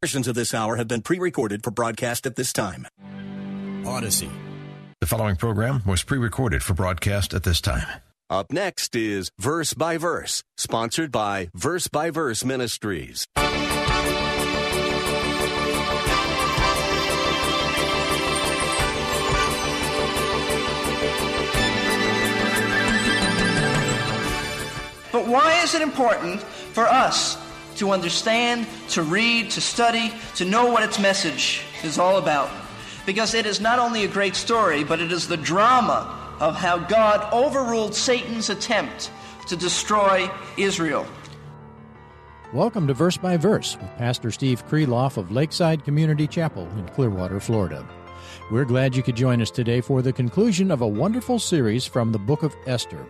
Portions of this hour have been pre recorded for broadcast at this time. Odyssey. The following program was pre recorded for broadcast at this time. Up next is Verse by Verse, sponsored by Verse by Verse Ministries. But why is it important for us to understand, to read, to study, to know what its message is all about? Because it is not only a great story, but it is the drama of how God overruled Satan's attempt to destroy Israel. Welcome to Verse by Verse with Pastor Steve Kreloff of Lakeside Community Chapel in Clearwater, Florida. We're glad you could join us today for the conclusion of a wonderful series from the book of Esther.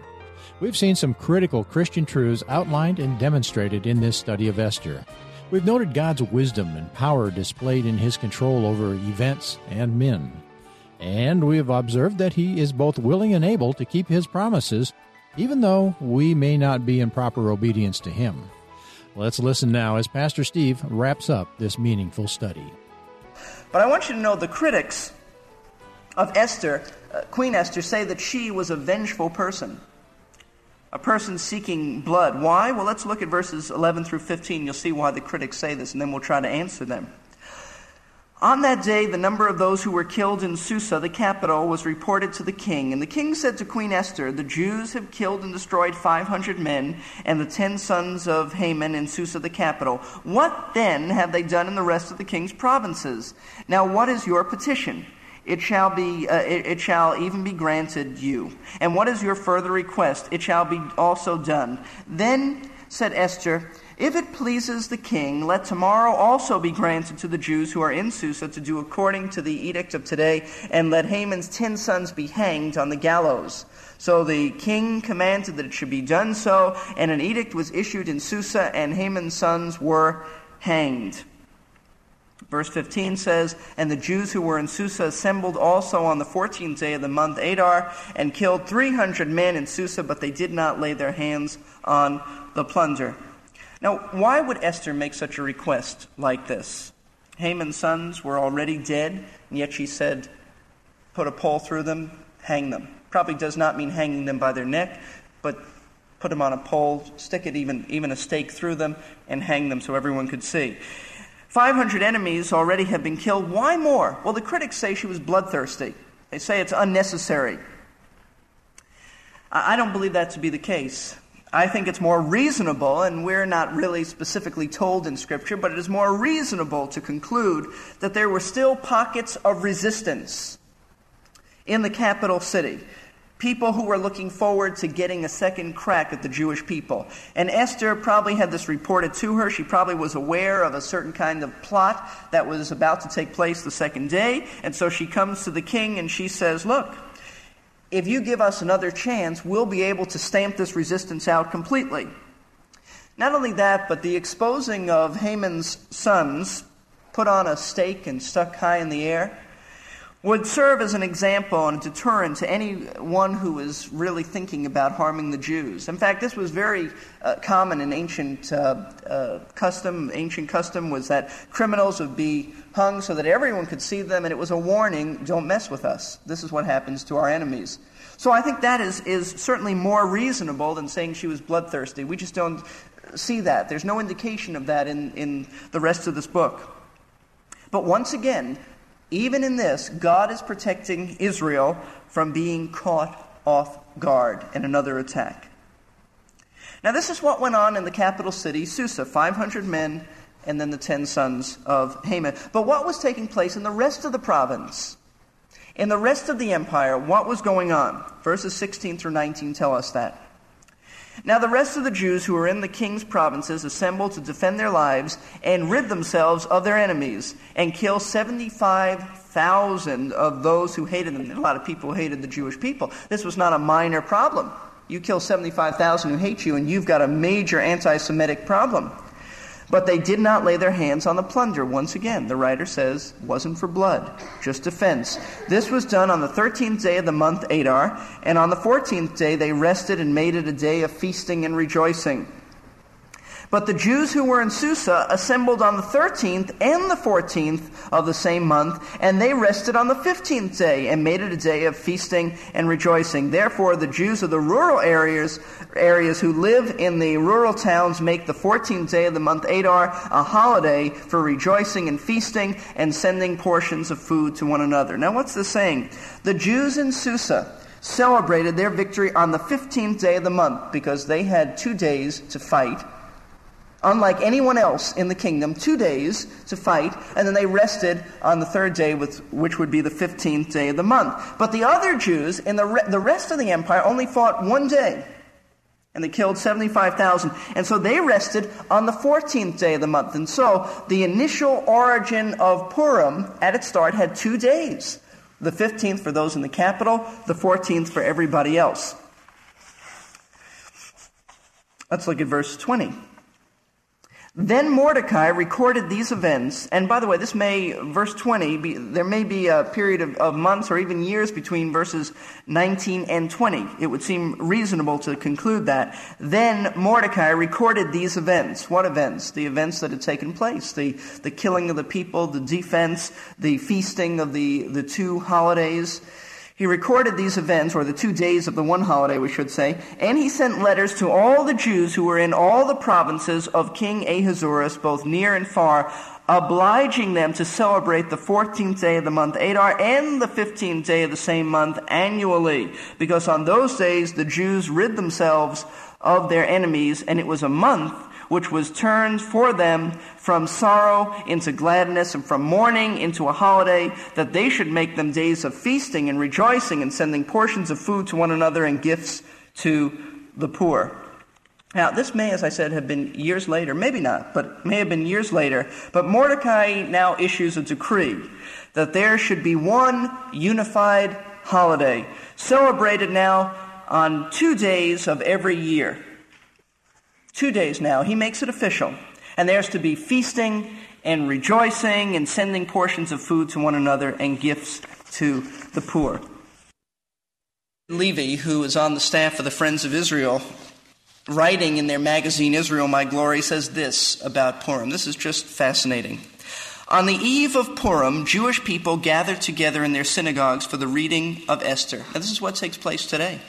We've seen some critical Christian truths outlined and demonstrated in this study of Esther. We've noted God's wisdom and power displayed in his control over events and men. And we have observed that he is both willing and able to keep his promises, even though we may not be in proper obedience to him. Let's listen now as Pastor Steve wraps up this meaningful study. But I want you to know the critics of Esther, uh, Queen Esther, say that she was a vengeful person a person seeking blood. Why? Well, let's look at verses 11 through 15. You'll see why the critics say this, and then we'll try to answer them. On that day, the number of those who were killed in Susa, the capital, was reported to the king. And the king said to Queen Esther, The Jews have killed and destroyed 500 men and the ten sons of Haman in Susa, the capital. What then have they done in the rest of the king's provinces? Now, what is your petition? It shall be uh, it, it, shall even be granted you. And what is your further request? It shall be also done. Then said esther if it pleases the king let tomorrow also be granted to the jews who are in susa to do according to the edict of today and let haman's ten sons be hanged on the gallows. So the king commanded that it should be done so and an edict was issued in susa and haman's sons were hanged Verse 15 says, And the Jews who were in Susa assembled also on the 14th day of the month Adar and killed 300 men in Susa, but they did not lay their hands on the plunder. Now, why would Esther make such a request like this? Haman's sons were already dead, and yet she said, Put a pole through them, hang them. Probably does not mean hanging them by their neck, but put them on a pole, stick it even, even a stake through them, and hang them so everyone could see. 500 enemies already have been killed. Why more? Well, the critics say she was bloodthirsty. They say it's unnecessary. I don't believe that to be the case. I think it's more reasonable, and we're not really specifically told in Scripture, but it is more reasonable to conclude that there were still pockets of resistance in the capital city people who were looking forward to getting a second crack at the Jewish people. And Esther probably had this reported to her. She probably was aware of a certain kind of plot that was about to take place the second day. And so she comes to the king and she says, Look, if you give us another chance, we'll be able to stamp this resistance out completely. Not only that, but the exposing of Haman's sons, put on a stake and stuck high in the air, would serve as an example and a deterrent to anyone who was really thinking about harming the Jews. In fact, this was very uh, common in ancient uh, uh, custom. Ancient custom was that criminals would be hung so that everyone could see them, and it was a warning don't mess with us. This is what happens to our enemies. So I think that is, is certainly more reasonable than saying she was bloodthirsty. We just don't see that. There's no indication of that in, in the rest of this book. But once again, even in this, God is protecting Israel from being caught off guard in another attack. Now, this is what went on in the capital city, Susa 500 men and then the 10 sons of Haman. But what was taking place in the rest of the province? In the rest of the empire, what was going on? Verses 16 through 19 tell us that. Now, the rest of the Jews who were in the king's provinces assembled to defend their lives and rid themselves of their enemies and kill 75,000 of those who hated them. A lot of people hated the Jewish people. This was not a minor problem. You kill 75,000 who hate you, and you've got a major anti Semitic problem. But they did not lay their hands on the plunder. Once again, the writer says, wasn't for blood, just defense. This was done on the 13th day of the month Adar, and on the 14th day they rested and made it a day of feasting and rejoicing. But the Jews who were in Susa assembled on the 13th and the 14th of the same month, and they rested on the 15th day and made it a day of feasting and rejoicing. Therefore, the Jews of the rural areas, areas who live in the rural towns make the 14th day of the month Adar a holiday for rejoicing and feasting and sending portions of food to one another. Now, what's this saying? The Jews in Susa celebrated their victory on the 15th day of the month because they had two days to fight unlike anyone else in the kingdom, two days to fight, and then they rested on the third day, with, which would be the 15th day of the month. But the other Jews in the, re- the rest of the empire only fought one day. And they killed 75,000. And so they rested on the 14th day of the month. And so the initial origin of Purim at its start had two days. The 15th for those in the capital, the 14th for everybody else. Let's look at verse 20. Then Mordecai recorded these events, and by the way, this may, verse 20, be, there may be a period of, of, months or even years between verses 19 and 20. It would seem reasonable to conclude that. Then Mordecai recorded these events. What events? The events that had taken place. The, the killing of the people, the defense, the feasting of the, the two holidays. He recorded these events, or the two days of the one holiday, we should say, and he sent letters to all the Jews who were in all the provinces of King Ahasuerus, both near and far, obliging them to celebrate the 14th day of the month Adar and the 15th day of the same month annually, because on those days the Jews rid themselves of their enemies, and it was a month which was turned for them from sorrow into gladness and from mourning into a holiday, that they should make them days of feasting and rejoicing and sending portions of food to one another and gifts to the poor. Now, this may, as I said, have been years later, maybe not, but may have been years later. But Mordecai now issues a decree that there should be one unified holiday, celebrated now on two days of every year two days now, he makes it official. And there's to be feasting and rejoicing and sending portions of food to one another and gifts to the poor. Levy, who is on the staff of the Friends of Israel, writing in their magazine Israel My Glory, says this about Purim. This is just fascinating. On the eve of Purim, Jewish people gather together in their synagogues for the reading of Esther. And this is what takes place today.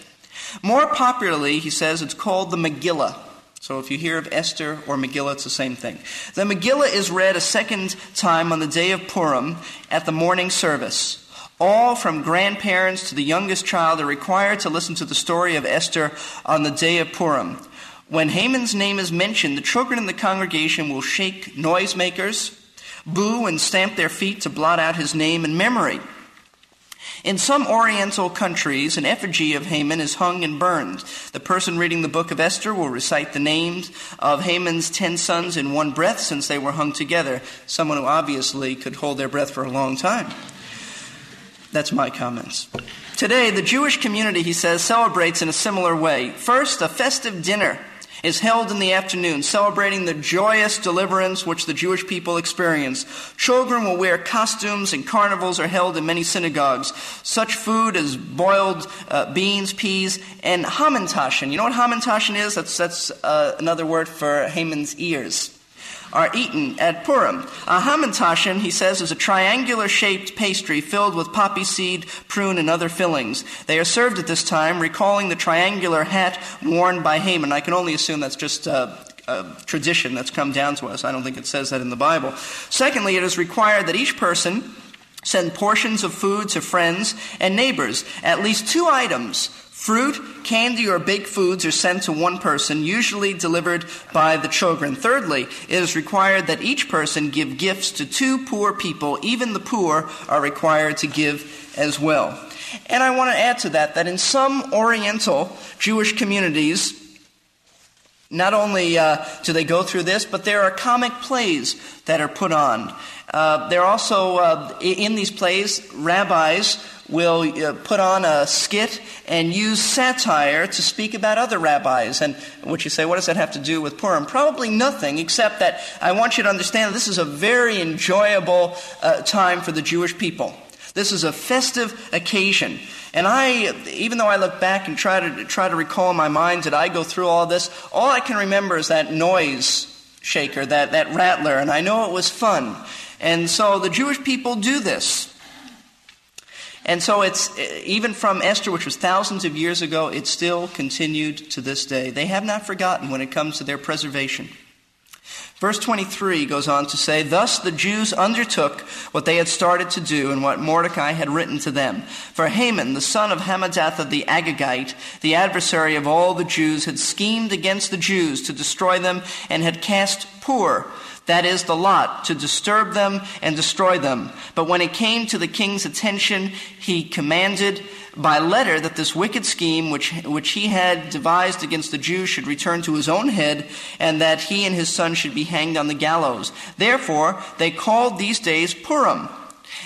More popularly, he says, it's called the Megillah. So if you hear of Esther or Megillah, it's the same thing. The Megillah is read a second time on the day of Purim at the morning service. All from grandparents to the youngest child are required to listen to the story of Esther on the day of Purim. When Haman's name is mentioned, the children in the congregation will shake noisemakers, boo, and stamp their feet to blot out his name and memory. In some Oriental countries, an effigy of Haman is hung and burned. The person reading the book of Esther will recite the names of Haman's ten sons in one breath since they were hung together. Someone who obviously could hold their breath for a long time. That's my comments. Today, the Jewish community, he says, celebrates in a similar way. First, a festive dinner is held in the afternoon, celebrating the joyous deliverance which the Jewish people experience. Children will wear costumes, and carnivals are held in many synagogues. Such food as boiled uh, beans, peas, and hamantaschen. You know what hamantaschen is? That's, that's uh, another word for Haman's ears are eaten at Purim. A hamantaschen, he says, is a triangular shaped pastry filled with poppy seed, prune, and other fillings. They are served at this time, recalling the triangular hat worn by Haman. I can only assume that's just uh, a tradition that's come down to us. I don't think it says that in the Bible. Secondly, it is required that each person send portions of food to friends and neighbors, at least two items Fruit, candy, or baked foods are sent to one person, usually delivered by the children. Thirdly, it is required that each person give gifts to two poor people. Even the poor are required to give as well. And I want to add to that that in some Oriental Jewish communities, not only uh, do they go through this, but there are comic plays that are put on. Uh, there are also, uh, in these plays, rabbis will uh, put on a skit and use satire to speak about other rabbis. And what you say, what does that have to do with Purim? Probably nothing, except that I want you to understand this is a very enjoyable uh, time for the Jewish people. This is a festive occasion. And I, even though I look back and try to, try to recall in my mind, did I go through all this? All I can remember is that noise shaker, that, that rattler, and I know it was fun. And so the Jewish people do this. And so it's, eh, even from Esther, which was thousands of years ago, it still continued to this day. They have not forgotten when it comes to their preservation. Verse 23 goes on to say, Thus the Jews undertook what they had started to do and what Mordecai had written to them. For Haman, the son of Hammedatha the Agagite, the adversary of all the Jews, had schemed against the Jews to destroy them and had cast Pur, that is the lot, to disturb them and destroy them. But when it came to the king's attention, he commanded by letter that this wicked scheme which, which he had devised against the Jews should return to his own head, and that he and his son should be hanged on the gallows. Therefore, they called these days Purim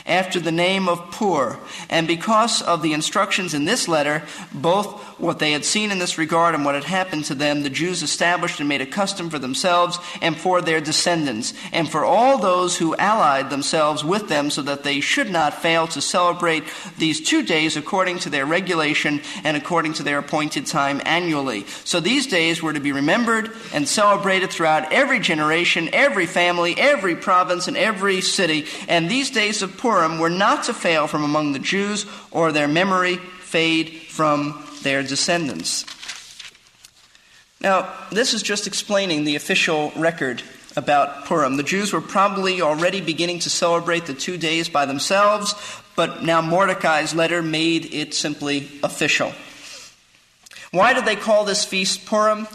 after the name of Pur. And because of the instructions in this letter, both what they had seen in this regard and what had happened to them, the Jews established and made a custom for themselves and for their descendants, and for all those who allied themselves with them, so that they should not fail to celebrate these two days according to their regulation and according to their appointed time annually. So these days were to be remembered and celebrated throughout every generation, every family, every province, and every city. And these days of Purim were not to fail from among the Jews, or their memory fade from their descendants. Now, this is just explaining the official record about Purim. The Jews were probably already beginning to celebrate the two days by themselves, but now Mordecai's letter made it simply official. Why did they call this feast Purim?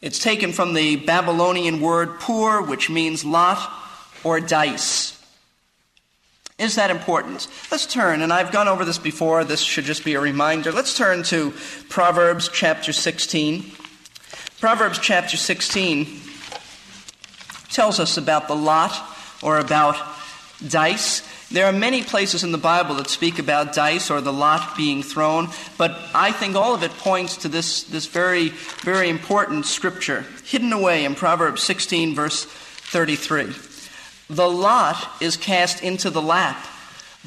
It's taken from the Babylonian word pur, which means lot or dice. Is that important? Let's turn, and I've gone over this before, this should just be a reminder. Let's turn to Proverbs chapter 16. Proverbs chapter 16 tells us about the lot or about dice. There are many places in the Bible that speak about dice or the lot being thrown, but I think all of it points to this, this very, very important scripture hidden away in Proverbs 16, verse 33. The lot is cast into the lap,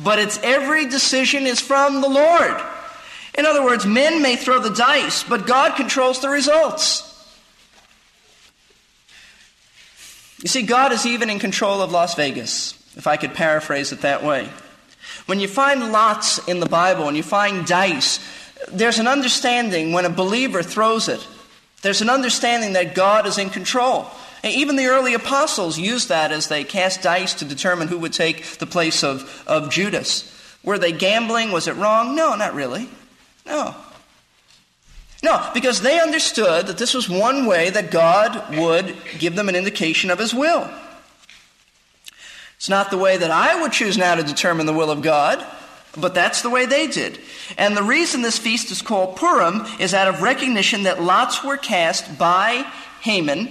but its every decision is from the Lord. In other words, men may throw the dice, but God controls the results. You see, God is even in control of Las Vegas, if I could paraphrase it that way. When you find lots in the Bible and you find dice, there's an understanding when a believer throws it. There's an understanding that God is in control. Even the early apostles used that as they cast dice to determine who would take the place of, of Judas. Were they gambling? Was it wrong? No, not really. No. No, because they understood that this was one way that God would give them an indication of His will. It's not the way that I would choose now to determine the will of God, but that's the way they did. And the reason this feast is called Purim is out of recognition that lots were cast by Haman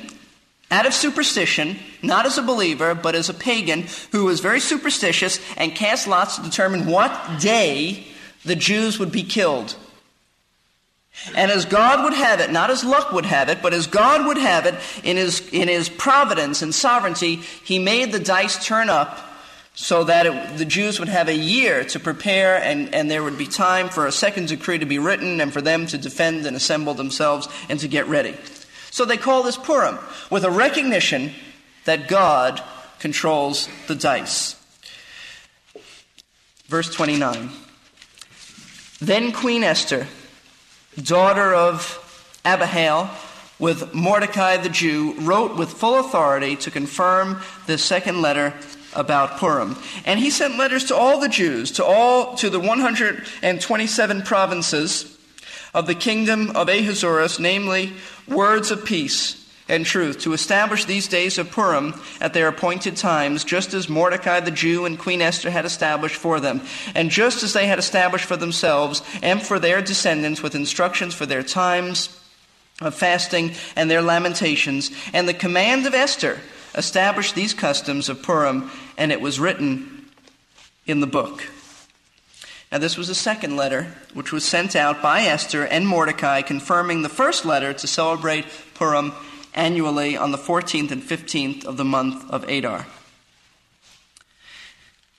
out of superstition, not as a believer, but as a pagan who was very superstitious and cast lots to determine what day the Jews would be killed. And as God would have it, not as luck would have it, but as God would have it, in his, in his providence and sovereignty, he made the dice turn up so that it, the Jews would have a year to prepare and, and there would be time for a second decree to be written and for them to defend and assemble themselves and to get ready. So they call this Purim, with a recognition that God controls the dice. Verse 29. Then Queen Esther, daughter of Abihail, with Mordecai the Jew, wrote with full authority to confirm the second letter about Purim. And he sent letters to all the Jews, to all to the 127 provinces of the kingdom of Ahasuerus, namely words of peace and truth, to establish these days of Purim at their appointed times, just as Mordecai the Jew and Queen Esther had established for them, and just as they had established for themselves and for their descendants with instructions for their times of fasting and their lamentations. And the command of Esther established these customs of Purim, and it was written in the book. Now, this was a second letter, which was sent out by Esther and Mordecai, confirming the first letter to celebrate Purim annually on the 14th and 15th of the month of Adar.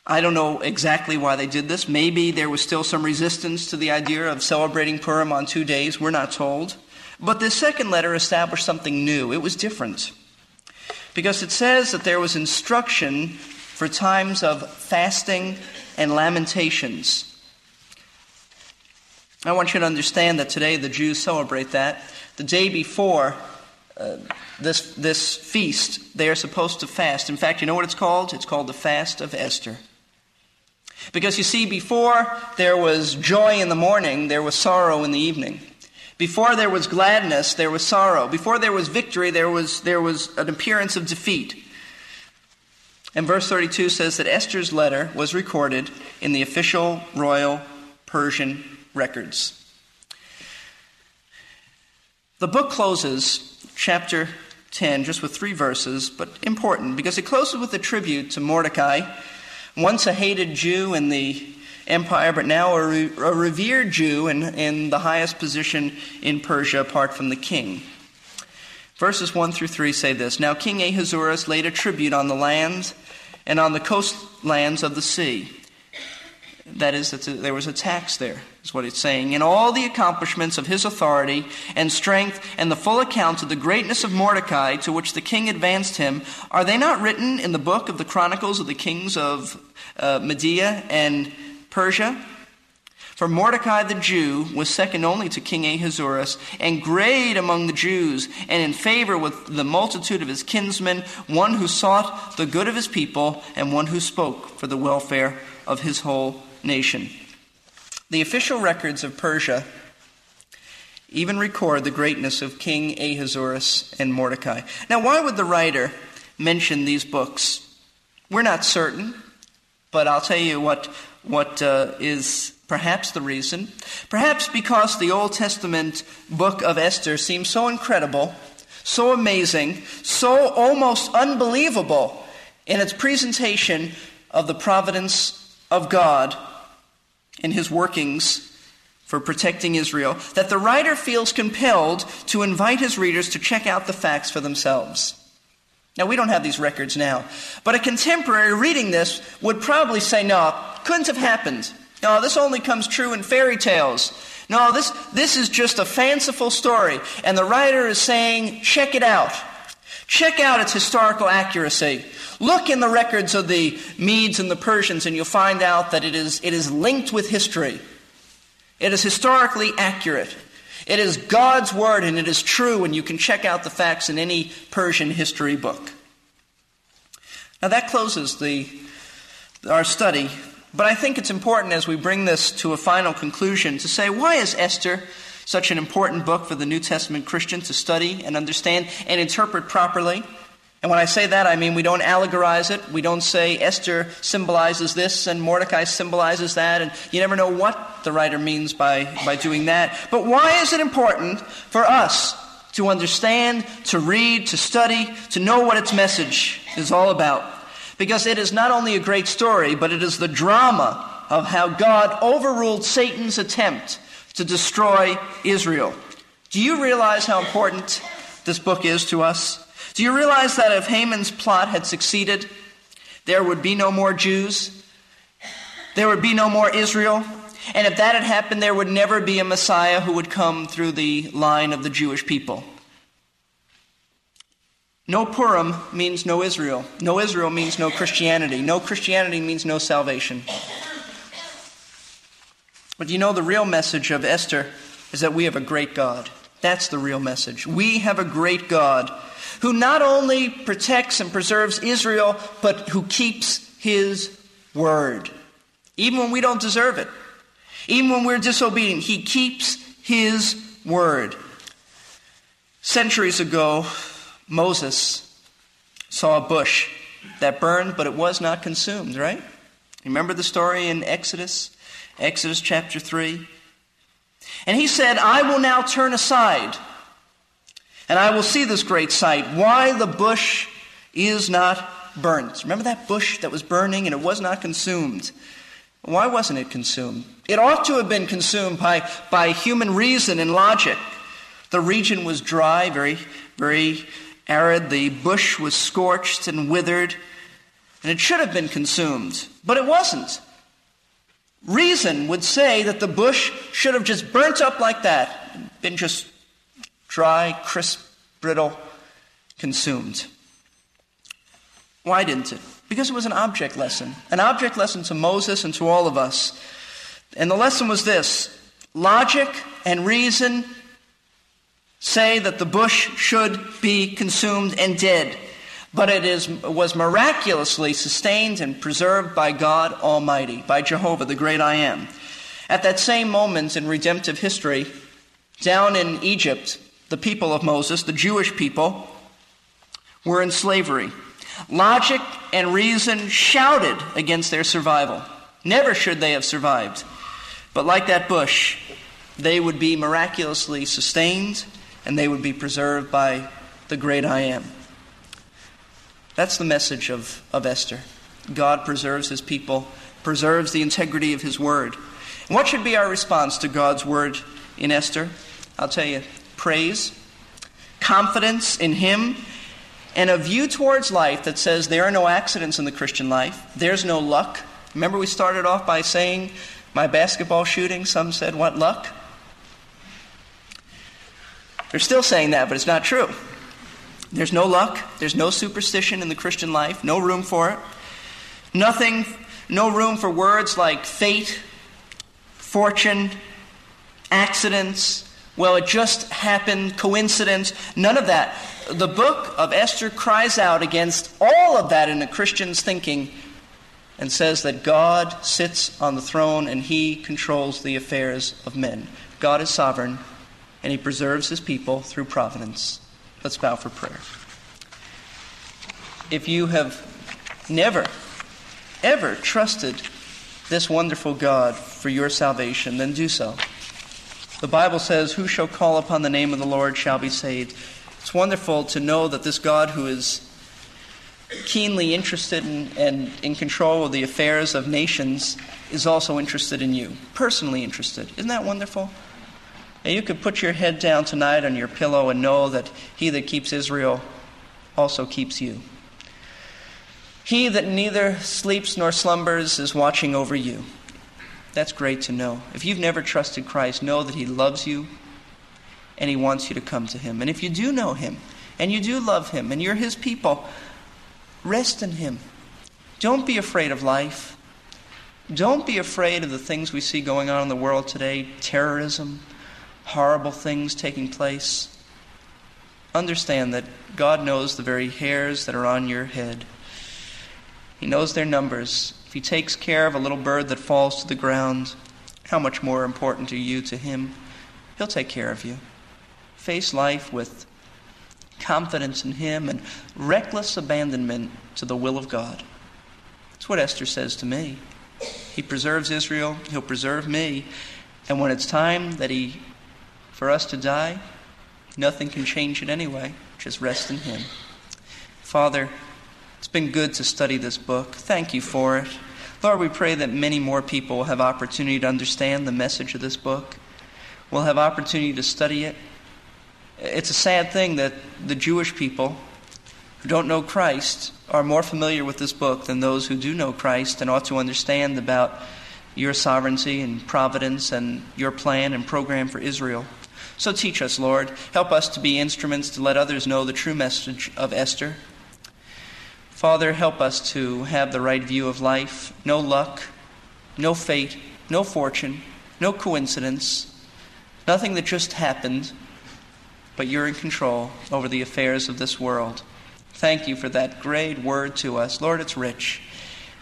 I don't know exactly why they did this. Maybe there was still some resistance to the idea of celebrating Purim on two days. We're not told. But this second letter established something new. It was different. Because it says that there was instruction for times of fasting and lamentations. I want you to understand that today the Jews celebrate that. The day before uh, this, this feast, they are supposed to fast. In fact, you know what it's called? It's called the Fast of Esther. Because you see, before there was joy in the morning, there was sorrow in the evening. Before there was gladness, there was sorrow. Before there was victory, there was, there was an appearance of defeat. And verse 32 says that Esther's letter was recorded in the official royal Persian records. The book closes, chapter 10, just with three verses, but important because it closes with a tribute to Mordecai, once a hated Jew in the empire, but now a, re- a revered Jew in, in the highest position in Persia apart from the king. Verses 1 through 3 say this Now King Ahasuerus laid a tribute on the lands and on the coastlands of the sea. That is, that there was a tax there, is what it's saying. In all the accomplishments of his authority and strength and the full account of the greatness of Mordecai to which the king advanced him, are they not written in the book of the Chronicles of the kings of uh, Media and Persia. For Mordecai the Jew was second only to King Ahasuerus, and great among the Jews, and in favor with the multitude of his kinsmen, one who sought the good of his people, and one who spoke for the welfare of his whole nation. The official records of Persia even record the greatness of King Ahasuerus and Mordecai. Now, why would the writer mention these books? We're not certain, but I'll tell you what what uh, is perhaps the reason. Perhaps because the Old Testament book of Esther seems so incredible, so amazing, so almost unbelievable in its presentation of the providence of God in his workings for protecting Israel, that the writer feels compelled to invite his readers to check out the facts for themselves. Now, we don't have these records now, but a contemporary reading this would probably say, no, couldn't have happened. No, this only comes true in fairy tales. No, this, this is just a fanciful story. And the writer is saying, check it out. Check out its historical accuracy. Look in the records of the Medes and the Persians, and you'll find out that it is, it is linked with history. It is historically accurate. It is God's word, and it is true, and you can check out the facts in any Persian history book. Now, that closes the, our study but I think it's important as we bring this to a final conclusion to say why is Esther such an important book for the New Testament Christian to study and understand and interpret properly? And when I say that, I mean we don't allegorize it. We don't say Esther symbolizes this and Mordecai symbolizes that, and you never know what the writer means by, by doing that. But why is it important for us to understand, to read, to study, to know what its message is all about? because it is not only a great story, but it is the drama of how God overruled Satan's attempt to destroy Israel. Do you realize how important this book is to us? Do you realize that if Haman's plot had succeeded, there would be no more Jews? There would be no more Israel? And if that had happened, there would never be a Messiah who would come through the line of the Jewish people. No Purim means no Israel. No Israel means no Christianity. No Christianity means no salvation. But you know, the real message of Esther is that we have a great God. That's the real message. We have a great God who not only protects and preserves Israel, but who keeps his word. Even when we don't deserve it, even when we're disobedient, he keeps his word. Centuries ago, Moses saw a bush that burned, but it was not consumed, right? Remember the story in Exodus? Exodus chapter 3. And he said, I will now turn aside, and I will see this great sight, why the bush is not burnt. Remember that bush that was burning and it was not consumed? Why wasn't it consumed? It ought to have been consumed by, by human reason and logic. The region was dry, very, very arid. The bush was scorched and withered, and it should have been consumed, but it wasn't. Reason would say that the bush should have just burnt up like that, been just dry, crisp, brittle, consumed. Why didn't it? Because it was an object lesson, an object lesson to Moses and to all of us. And the lesson was this logic and reason say that the bush should be consumed and dead, but it is, was miraculously sustained and preserved by God Almighty, by Jehovah, the great I am. At that same moment in redemptive history, down in Egypt, the people of Moses, the Jewish people, were in slavery. Logic and reason shouted against their survival. Never should they have survived. But like that bush, they would be miraculously sustained and they would be preserved by the great I am. That's the message of, of Esther. God preserves his people, preserves the integrity of his word. And what should be our response to God's word in Esther? I'll tell you praise, confidence in him, and a view towards life that says there are no accidents in the Christian life, there's no luck. Remember, we started off by saying, My basketball shooting, some said, What luck? They're still saying that, but it's not true. There's no luck, there's no superstition in the Christian life, no room for it. Nothing, no room for words like fate, fortune, accidents. Well, it just happened, coincidence, none of that. The book of Esther cries out against all of that in the Christian's thinking and says that God sits on the throne and he controls the affairs of men. God is sovereign and he preserves his people through providence. Let's bow for prayer. If you have never, ever trusted this wonderful God for your salvation, then do so. The Bible says, Who shall call upon the name of the Lord shall be saved. It's wonderful to know that this God who is keenly interested in, and in control of the affairs of nations is also interested in you, personally interested. Isn't that wonderful? And you could put your head down tonight on your pillow and know that he that keeps Israel also keeps you. He that neither sleeps nor slumbers is watching over you. That's great to know. If you've never trusted Christ, know that he loves you and he wants you to come to him. And if you do know him and you do love him and you're his people, rest in him. Don't be afraid of life. Don't be afraid of the things we see going on in the world today terrorism, horrible things taking place, understand that God knows the very hairs that are on your head. He knows their numbers. If He takes care of a little bird that falls to the ground, how much more important are you to Him? He'll take care of you. Face life with confidence in Him and reckless abandonment to the will of God. That's what Esther says to me. He preserves Israel, He'll preserve me. And when it's time that He for us to die, nothing can change it anyway. Just rest in Him. Father, it's been good to study this book. Thank you for it. Lord, we pray that many more people will have opportunity to understand the message of this book. Will have opportunity to study it. It's a sad thing that the Jewish people who don't know Christ are more familiar with this book than those who do know Christ and ought to understand about your sovereignty and providence and your plan and program for Israel. So teach us, Lord. Help us to be instruments to let others know the true message of Esther. Father, help us to have the right view of life. No luck, no fate, no fortune, no coincidence, nothing that just happened, but you're in control over the affairs of this world. Thank you for that great word to us. Lord, it's rich.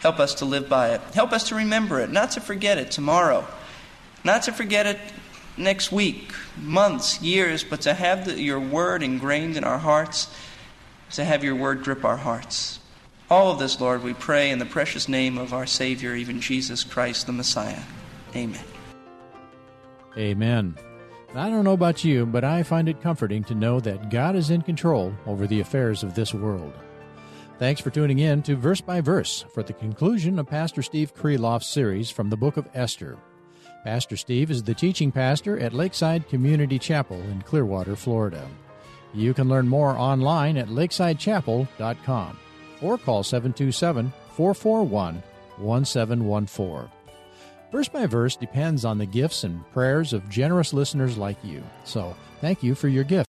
Help us to live by it. Help us to remember it, not to forget it tomorrow, not to forget it next week, months, years, but to have the, your word ingrained in our hearts, to have your word grip our hearts. All of this, Lord, we pray in the precious name of our Savior, even Jesus Christ, the Messiah. Amen. Amen. I don't know about you, but I find it comforting to know that God is in control over the affairs of this world. Thanks for tuning in to Verse by Verse for the conclusion of Pastor Steve Kreloff's series from the book of Esther. Pastor Steve is the teaching pastor at Lakeside Community Chapel in Clearwater, Florida. You can learn more online at lakesidechapel.com or call 727 441 1714. Verse by verse depends on the gifts and prayers of generous listeners like you. So, thank you for your gift.